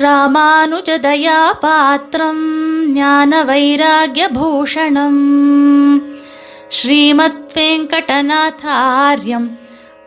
ராமானுஜதயாபாத்திரம் ஞான வைராகியபூஷணம் ஸ்ரீமத் வெங்கடநாதாரியம்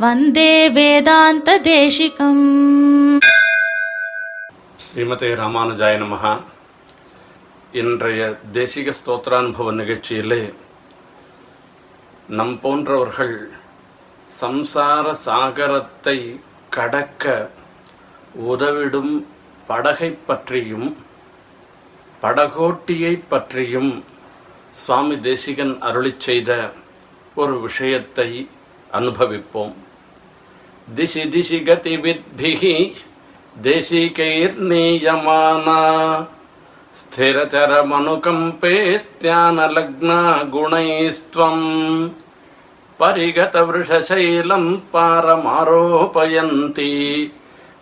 வந்தே வேதாந்த தேசிகம் ஸ்ரீமதே ராமானுஜாய நமகா இன்றைய தேசிக ஸ்தோத்திரானுபவ நிகழ்ச்சியிலே நம் போன்றவர்கள் சம்சார சாகரத்தை கடக்க உதவிடும் படகை பற்றியும் படகோட்டியை பற்றியும் சுவாமி தேசிகன் அருளிச் செய்த ஒரு விஷயத்தை அனுபவிப்போம் दिशि दिशि गतिविद्भिः देशिकैर्नीयमाना स्थिरचरमनुकम्पे स्त्यानलग्ना गुणैस्त्वम् परिगतवृषशैलम् पारमारोपयन्ति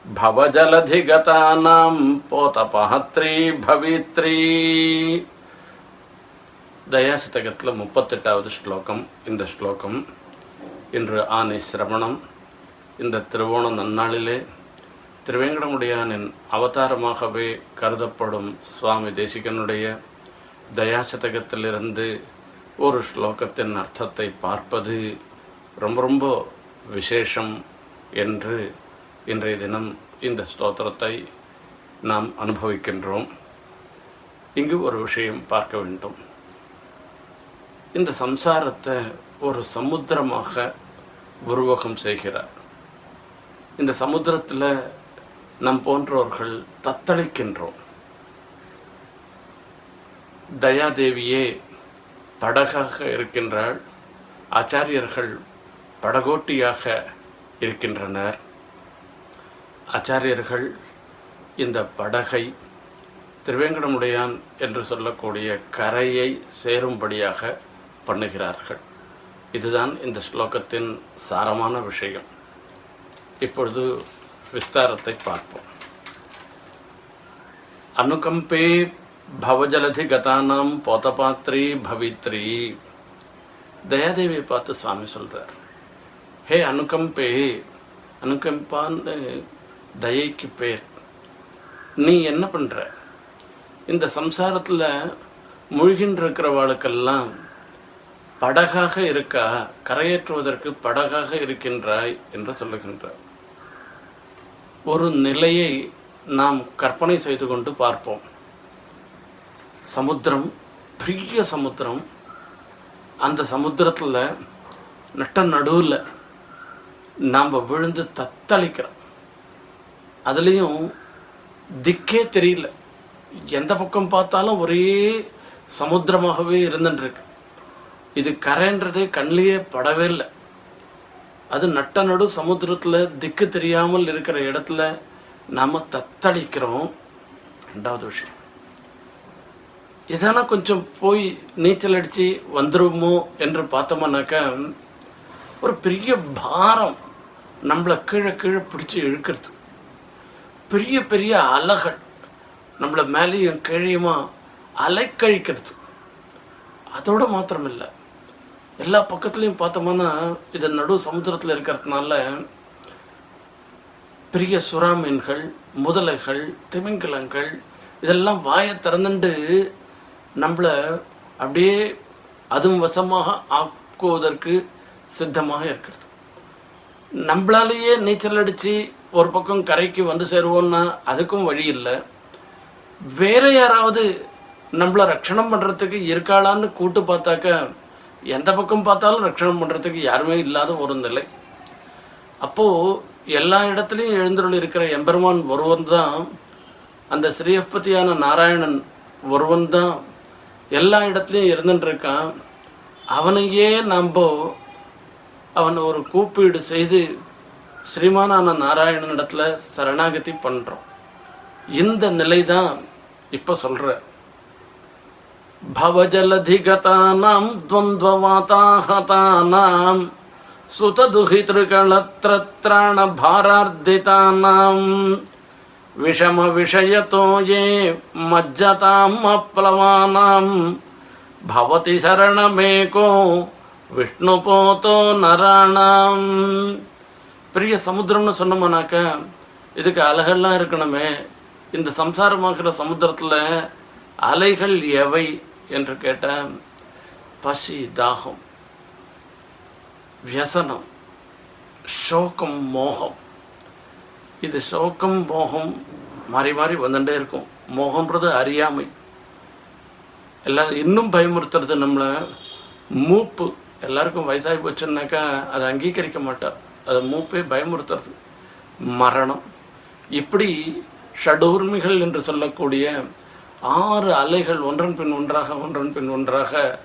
భవజలధిగతానాం పోతపహత్రీ భవిత్రీ தயாசதகத்தில் முப்பத்தெட்டாவது ஸ்லோகம் இந்த ஸ்லோகம் இன்று ஆனை சிரவணம் இந்த திருவோண நன்னாளிலே திருவேங்கடமுடியானின் அவதாரமாகவே கருதப்படும் சுவாமி தேசிகனுடைய தயாசதகத்திலிருந்து ஒரு ஸ்லோகத்தின் அர்த்தத்தை பார்ப்பது ரொம்ப ரொம்ப விசேஷம் என்று இன்றைய தினம் இந்த ஸ்தோத்திரத்தை நாம் அனுபவிக்கின்றோம். இங்கு ஒரு விஷயம் பார்க்க வேண்டும். இந்த சம்சாரத்தை ஒரு சமுத்திரமாக உருவகம் செய்கிறார். இந்த சமுத்திரத்தில் நம் போன்றவர்கள் தத்தளிக்கின்றோம். தயாதேவியே படகாக இருக்கின்றாள். ஆச்சாரியர்கள் படகோட்டியாக இருக்கின்றனர். ஆச்சாரியர்கள் இந்த படகை திருவேங்கடமுடையான் என்று சொல்லக்கூடிய கரையை சேரும்படியாக பண்ணுகிறார்கள். இதுதான் இந்த ஸ்லோகத்தின் சாரமான விஷயம். இப்பொழுது விஸ்தாரத்தை பார்ப்போம். அனுகம்பே பவஜலதி கதானாம் போதபாத்ரி பவித்ரி. தயாதேவியை பார்த்து சுவாமி சொல்கிறார் ஹே அனுகம்பே அனுகம்பான்னு தயைக்கு பேர் நீ என்ன பண்ற? இந்த சம்சாரத்தில் மூழ்கின்றிருக்கிறவாளுக்கெல்லாம் படகாக இருக்கா? கரையேற்றுவதற்கு படகாக இருக்கின்றாய் என்று சொல்லுகின்றார். ஒரு நிலையை நாம் கற்பனை செய்து கொண்டு பார்ப்போம். சமுத்திரம் பெரிய சமுத்திரம். அந்த சமுத்திரத்தில் நட்ட நடுவில் நாம் விழுந்து தத்தளிக்கிறோம். அதுலேயும் திக்கே தெரியல. எந்த பக்கம் பார்த்தாலும் ஒரே சமுத்திரமாகவே இருந்துட்டுருக்கு இது கரைன்றதே கண்ணிலேயே படவே இல்லை. அது நட்ட நடு சமுத்திரத்தில் திக்கு தெரியாமல் இருக்கிற இடத்துல நாம் தத்தளிக்கிறோம். ரெண்டாவது விஷயம். இதெல்லாம் கொஞ்சம் போய் நீச்சல் அடித்து வந்துருமோ என்று பார்த்தோம்னாக்கா ஒரு பெரிய பாரம் நம்மளை கீழே கீழே பிடிச்சி இழுக்கிறது பெரிய பெரிய அலைகள் நம்மளை மேலேயும் கீழையுமா அலைக்கழிக்கிறது. அதோட மாத்திரம் இல்லை எல்லா பக்கத்துலையும் பார்த்தோம்னா இது நடு சமுத்திரத்தில் இருக்கிறதுனால பெரிய சுறா மீன்கள் முதலைகள் திமிங்கலங்கள் இதெல்லாம் வாயை திறந்துண்டு நம்மளை அப்படியே அதுவும் வசமாக ஆக்குவதற்கு சித்தமாக இருக்கிறது. நம்மளாலேயே நீச்சல் அடித்து ஒரு பக்கம் கரைக்கு வந்து சேருவோம்னா அதுக்கும் வழி இல்லை. வேற யாராவது நம்மள ரட்சணம் பண்ணுறதுக்கு இருக்காளான்னு கூட்டு பார்த்தாக்க எந்த பக்கம் பார்த்தாலும் ரட்சணம் பண்ணுறதுக்கு யாருமே இல்லாத ஒரு நிலை. அப்போது எல்லா இடத்துலையும் எழுந்தருள் இருக்கிற எம்பெருமான் ஒருவன் தான் அந்த ஸ்ரீஹப்பதியான நாராயணன் ஒருவன் தான் எல்லா இடத்துலையும் இருந்துட்டுருக்கான் அவனையே நம்ப அவன் ஒரு கூப்பீடு செய்து ஸ்ரீமானான நாராயணனிடத்துல சரணாகதி பண்றோம் இந்த நிலை தான் இப்ப சொல்ற भवजलधिगतानां द्वन्द्ववाताहतानां सुतदुहितृकळत्रत्राणभारार्दितानां विषमविषयतो ये मज्जताम् अप्लवानां भवति शरणमेको விஷ்ணுபோதோ நராணாம் பெரிய சமுத்திரம்னு சொன்னோம்னாக்க இதுக்கு அழகெல்லாம் இருக்கணுமே. இந்த சம்சாரமாகிற சமுத்திரத்தில் அலைகள் எவை என்று கேட்ட பசி தாகம் வியசனம் சோகம் மோகம். இது சோகம் மோகம் மாறி மாறி வந்துட்டே இருக்கும். மோகம்ன்றது அறியாமை. எல்லாம் இன்னும் பயமுறுத்துறது நம்மளை மூப்பு. எல்லாருக்கும் வயசாகி போச்சுன்னாக்கா அதை அங்கீகரிக்க மாட்டார். அது மூப்பே பயமுறுத்துறது. மரணம். இப்படி ஷடூர்மிகள் என்று சொல்லக்கூடிய ஆறு அலைகள் ஒன்றன் பின் ஒன்றாக ஒன்றன் பின் ஒன்றாக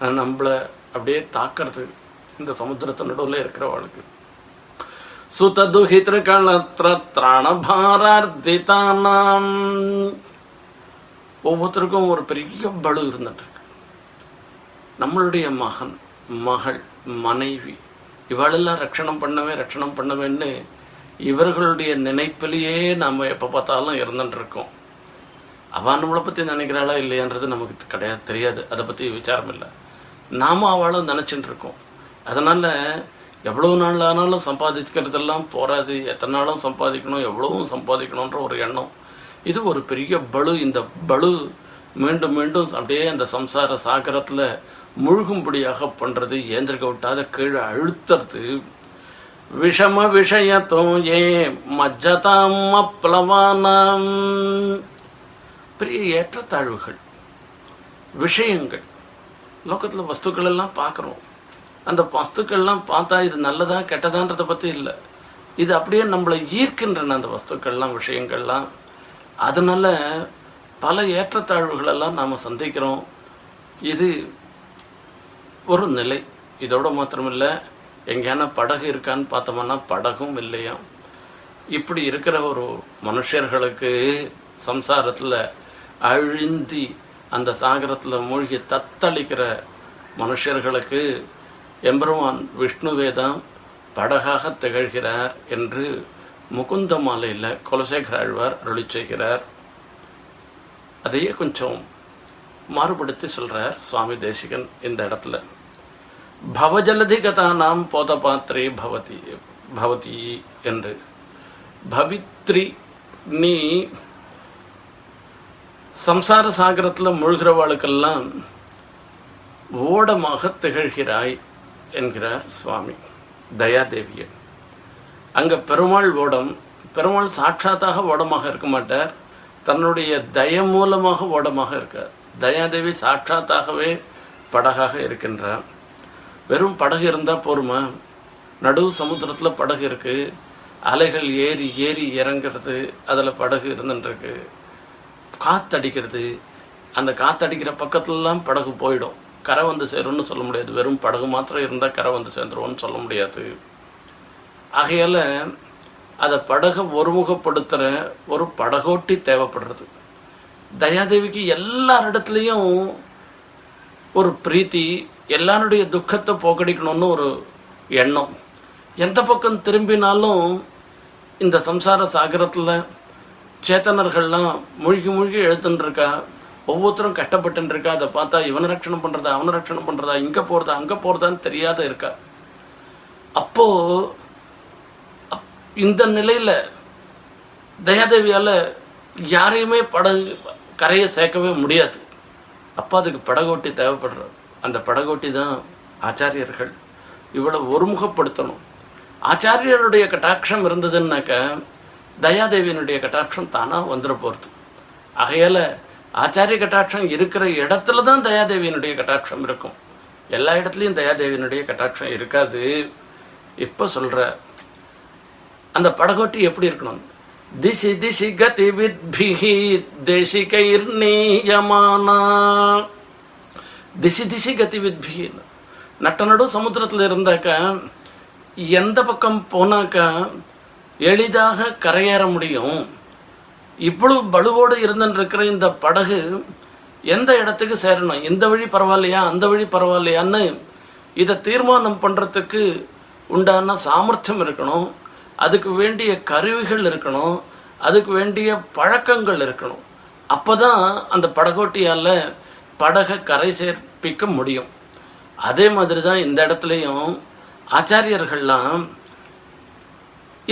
நம்மளை அப்படியே தாக்கிறது இந்த சமுத்திரத்து நடுவில் இருக்கிறவளுக்கு. சுததுஹித்ருகளத்ர திராணபாரார்த்திதானாம் ஒவ்வொருத்தருக்கும் ஒரு பெரிய பலு இருந்துட்டு இருக்கு. நம்மளுடைய மகன் மகள் மனைவி இவளெல்லாம் ரட்சணம் பண்ணவே ரட்சணம் பண்ணவேன்னு இவர்களுடைய நினைப்பிலேயே நாம் எப்போ பார்த்தாலும் இருந்துட்டுருக்கோம். இருக்கோம் நம்மளை பற்றி நினைக்கிறாளா இல்லையான்றது நமக்கு கிடையாது தெரியாது. அதை பற்றி விசாரம் இல்லை. நாம அவளும் நினச்சிட்டு இருக்கோம் அதனால் எவ்வளவு நாள் ஆனாலும் சம்பாதிக்கிறதெல்லாம் போராது. எத்தனை நாளும் சம்பாதிக்கணும் எவ்வளவும் சம்பாதிக்கணுன்ற ஒரு எண்ணம். இது ஒரு பெரிய பலு. இந்த பலு மீண்டும் மீண்டும் அப்படியே அந்த சம்சார சாகரத்தில் முழுகும்படியாக பண்ணுறது ஏந்திரிக்க விட்டாத கீழே அழுத்துறது. விஷம விஷயத்தோ ஏ மஜ்ஜதாம் அப்ளவானாம் பெரிய ஏற்றத்தாழ்வுகள் விஷயங்கள். லோக்கத்தில் வஸ்துக்கள் எல்லாம் பார்க்குறோம். அந்த வஸ்துக்கள்லாம் பார்த்தா இது நல்லதா கெட்டதான்றதை பற்றி இல்லை. இது அப்படியே நம்மளை ஈர்க்கின்றன அந்த வஸ்துக்கள்லாம் விஷயங்கள்லாம். அதனால் பல ஏற்றத்தாழ்வுகளெல்லாம் நாம் சந்திக்கிறோம். இது ஒரு நிலை. இதோட மாத்திரமில்ல எங்கேயான படகு இருக்கான்னு பார்த்தோம்னா படகும் இல்லையா? இப்படி இருக்கிற ஒரு மனுஷர்களுக்கு சம்சாரத்தில் அழிந்தி அந்த சாகரத்தில் மூழ்கி தத்தளிக்கிற மனுஷர்களுக்கு எம்பெருமான் விஷ்ணுவேதம் படகாக திகழ்கிறார் என்று முகுந்த மாலையில் குலசேகர ஆழ்வார் அருளி செய்கிறார். அதையே கொஞ்சம் மாறுபடுத்தி சொல்றார் சுவாமி தேசிகன் இந்த இடத்துல. பவஜலதி கதானாம் போத பாத்திரே பவதி பவதி என்று. பவித்ரி நீ சம்சார சாகரத்தில் முழுகிறவாளுக்கெல்லாம் ஓடமாக திகழ்கிறாய் என்கிறார் சுவாமி தயாதேவியன். அங்கே பெருமாள் ஓடம் பெருமாள் சாட்சாத்தாக ஓடமாக இருக்க மாட்டார் தன்னுடைய தய மூலமாக ஓடமாக இருக்கார். தயாதேவி சாட்சாத்தாகவே படகாக இருக்கின்றார். வெறும் படகு இருந்தால் போருமா? நடு சமுத்திரத்தில் படகு இருக்குது அலைகள் ஏறி ஏறி இறங்குறது அதில் படகு இருந்துருக்கு காத்தடிக்கிறது. அந்த காத்தடிக்கிற பக்கத்துலலாம் படகு போயிடும். கரை வந்து சேரும்னு சொல்ல முடியாது. வெறும் படகு மாத்திரம் இருந்தால் கரை வந்து சேர்ந்துருவோம்னு சொல்ல முடியாது. ஆகையால் அதை படகை ஒருமுகப்படுத்துகிற ஒரு படகோட்டி தேவைப்படுறது. தயாதேவிக்கு எல்லாரிடத்துலையும் ஒரு பிரீத்தி எல்லாருடைய துக்கத்தை போக்கடிக்கணும்னு ஒரு எண்ணம். எந்த பக்கம் திரும்பினாலும் இந்த சம்சார சாகரத்தில் சேத்தனர்கள்லாம் மூழ்கி மூழ்கி எழுத்துன்னுருக்கா ஒவ்வொருத்தரும் கஷ்டப்பட்டுருக்கா அதை பார்த்தா இவனை ரட்சணம் பண்ணுறதா அவனை ரட்சணம் பண்ணுறதா இங்கே போகிறதா அங்கே போகிறதான்னு தெரியாத இருக்கா. அப்போது அப்- இந்த நிலையில் தயாதேவியால் யாரையுமே படகு கரையை சேர்க்கவே முடியாது. அப்போ அதுக்கு படகோட்டி தேவைப்படுற அந்த படகோட்டி தான் ஆச்சாரியர்கள் இவளை ஒருமுகப்படுத்தணும். ஆச்சாரியருடைய கட்டாட்சம் இருந்ததுன்னாக்க தயாதேவியினுடைய கட்டாட்சம் தானா வந்துட போகிறது ஆகையால் ஆச்சாரிய கட்டாட்சம் இருக்கிற இடத்துல தான் தயாதேவியினுடைய கட்டாட்சம் இருக்கும். எல்லா இடத்துலயும் தயாதேவியினுடைய கட்டாட்சம் இருக்காது. இப்ப சொல்ற அந்த படகோட்டி எப்படி இருக்கணும்? திசி திசி கதி வித்பிஹி தேசிகைர் நீயமானா. திசி திசி கதி வித்பிஹி நட்ட நடு சமுத்திரத்தில் இருந்தாக்கா எந்த பக்கம் போனாக்கா எளிதாக கரையேற முடியும். இவ்வளவு பலுவோடு இருந்துட்டு இருக்கிற இந்த படகு எந்த இடத்துக்கு சேரணும்? இந்த வழி பரவாயில்லையா? அந்த வழி பரவாயில்லையான்னு இதை தீர்மானம் பண்ணுறதுக்கு உண்டான சாமர்த்தியம் இருக்கணும். அதுக்கு வேண்டிய கருவிகள் இருக்கணும் அதுக்கு வேண்டிய பழக்கங்கள் இருக்கணும். அப்பதான் அந்த படகோட்டியால் படகை கரை சேர்ப்பிக்க முடியும். அதே மாதிரி தான் இந்த இடத்துலையும் ஆச்சாரியர்கள்லாம்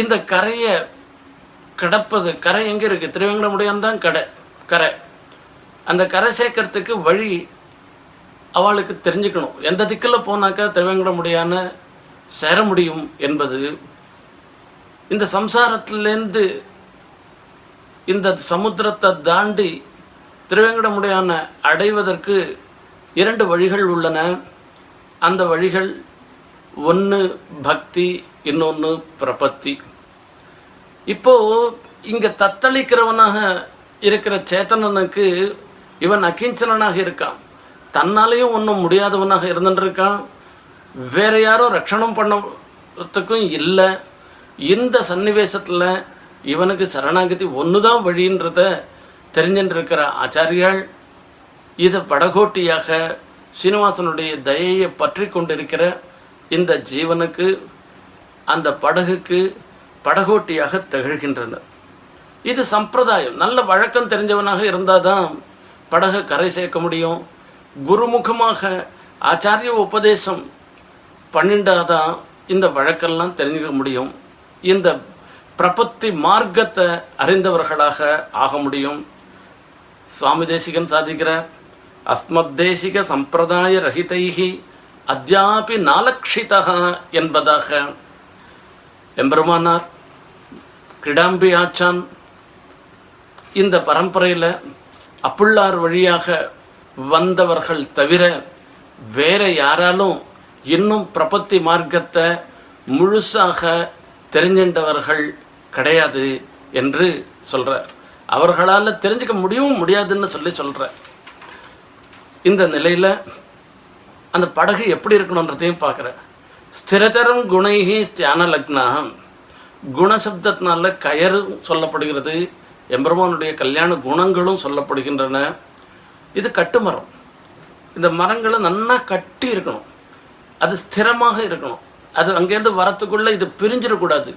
இந்த கரையை கிடப்பது கரை எங்கே இருக்குது திருவேங்கடமுடியான் தான் கடை கரை. அந்த கரை சேர்க்கறதுக்கு வழி அவளுக்கு தெரிஞ்சுக்கணும். எந்த திக்கில் போனாக்கா திருவேங்கடமுடியான சேர முடியும் என்பது இந்த சம்சாரத்திலேருந்து இந்த சமுத்திரத்தை தாண்டி திருவேங்கடமுடையான அடைவதற்கு இரண்டு வழிகள் உள்ளன. அந்த வழிகள் ஒன்று பக்தி இன்னொன்று பிரபத்தி. இப்போ இங்கே தத்தளிக்கிறவனாக இருக்கிற சேத்தனனுக்கு இவன் அகிஞ்சனாக இருக்கான். தன்னாலேயும் ஒன்றும் முடியாதவனாக இருந்துட்டு இருக்கான். வேற யாரும் ரட்சணம் பண்ணத்துக்கும் இல்லை. இந்த சன்னிவேசத்தில் இவனுக்கு சரணாகதி தான் வழின்றத தெரிஞ்சுட்டு இருக்கிற ஆச்சாரியால் இதை படகோட்டியாக சீனிவாசனுடைய தயையை பற்றி கொண்டிருக்கிற இந்த ஜீவனுக்கு அந்த படகுக்கு படகோட்டியாக திகழ்கின்றனர் இது சம்பிரதாயம். நல்ல வழக்கம் தெரிஞ்சவனாக இருந்தால் தான் படகை கரை சேர்க்க முடியும். குருமுகமாக ஆச்சாரிய உபதேசம் பண்ணிண்டாதான் இந்த வழக்கெல்லாம் தெரிஞ்சுக்க முடியும். இந்த பிரபத்தி மார்க்கத்தை அறிந்தவர்களாக ஆக முடியும். சுவாமி தேசிகன் சாதிக்கிற அஸ்மத் தேசிக சம்பிரதாய ரஹிதைகி அத்யாபி நாலக்ஷிதா என்பதாக எம்பெருமானார் கிடாம்பி ஆச்சான் இந்த பரம்பரையில் அப்புள்ளார் வழியாக வந்தவர்கள் தவிர வேற யாராலும் இன்னும் பிரபத்தி மார்க்கத்தை முழுசாக தெரிஞ்சின்றவர்கள் கிடையாது என்று சொல்றார். அவர்களால் தெரிஞ்சுக்க முடியவும் முடியாதுன்னு சொல்லி சொல்றார். இந்த நிலையில அந்த படகு எப்படி இருக்கணுன்றதையும் பார்க்குறேன் ஸ்திரதரம் குணைகி ஸ்தியான லக்னா குணசப்தத்தினால கயரும் சொல்லப்படுகிறது எம்பெருமானுடைய கல்யாண குணங்களும் சொல்லப்படுகின்றன. இது கட்டுமரம் இந்த மரங்களை நன்னா கட்டி இருக்கணும். அது ஸ்திரமாக இருக்கணும். அது அங்கேருந்து வரத்துக்குள்ளே இது பிரிஞ்சிடக்கூடாது.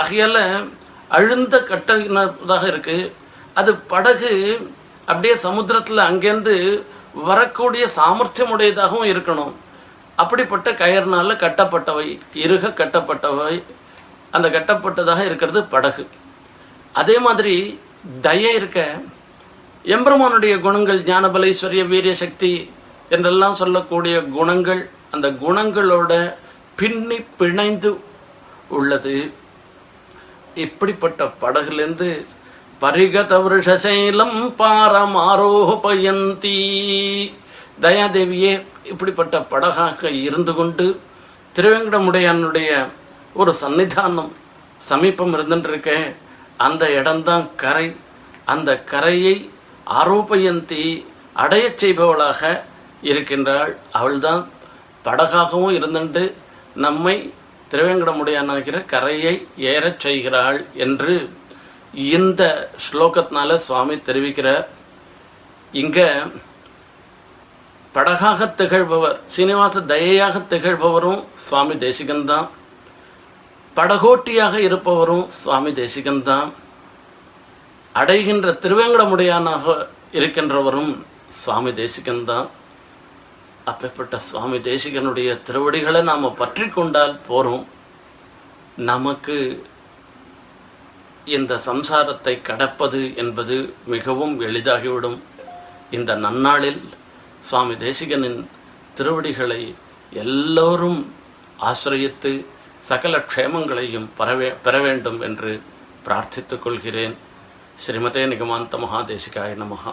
ஆகையால் அழுந்த கட்டினதாக இருக்குது அது படகு அப்படியே சமுத்திரத்தில் அங்கேருந்து வரக்கூடிய சாமர்த்தியம் உடையதாகவும் இருக்கணும். அப்படிப்பட்ட கயர்னால கட்டப்பட்டவை இருக கட்டப்பட்டவை அந்த கட்டப்பட்டதாக இருக்கிறது படகு. அதே மாதிரி தய இருக்க எம்பெருமானுடைய குணங்கள் ஞானபல வீரிய சக்தி என்றெல்லாம் சொல்லக்கூடிய குணங்கள் அந்த குணங்களோட பின்னி பிணைந்து உள்ளது. இப்படிப்பட்ட படகுலேருந்து பரிகத விருஷசைலம் பாரம் ஆரோபயந்தி தயாதேவியே இப்படிப்பட்ட படகாக இருந்து கொண்டு திருவேங்கடமுடையானுடைய ஒரு சன்னிதானம் சமீபம் இருந்துட்டு அந்த இடம்தான் கரை. அந்த கரையை ஆரோபயந்தி அடையச் செய்பவளாக இருக்கின்றாள். அவள்தான் படகாகவும் இருந்துட்டு நம்மை திருவேங்கடமுடையானாகிற கரையை ஏறச் செய்கிறாள் என்று இந்த ஸ்லோகத்தினால சுவாமி தெரிவிக்கிறார். இங்க படகாக திகழ்பவர் சீனிவாச தயையாக திகழ்பவரும் சுவாமி தேசிகன்தான். படகோட்டியாக இருப்பவரும் சுவாமி தேசிகன்தான். அடைகின்ற திருவேங்கடமுடையானாக இருக்கின்றவரும் சுவாமி தேசிகன்தான். அப்பேற்பட்ட சுவாமி தேசிகனுடைய திருவடிகளை நாம் பற்றி கொண்டால் போகிறோம் நமக்கு இந்த சம்சாரத்தை கடப்பது என்பது மிகவும் எளிதாகிவிடும். இந்த நன்னாளில் சுவாமி தேசிகனின் திருவடிகளை எல்லோரும் ஆசிரியத்து சகல க்ஷேமங்களையும் பெறவே பெற வேண்டும் என்று பிரார்த்தித்துக் கொள்கிறேன். ஸ்ரீமதே நிகமாந்த மகாதேசிகாய நமகா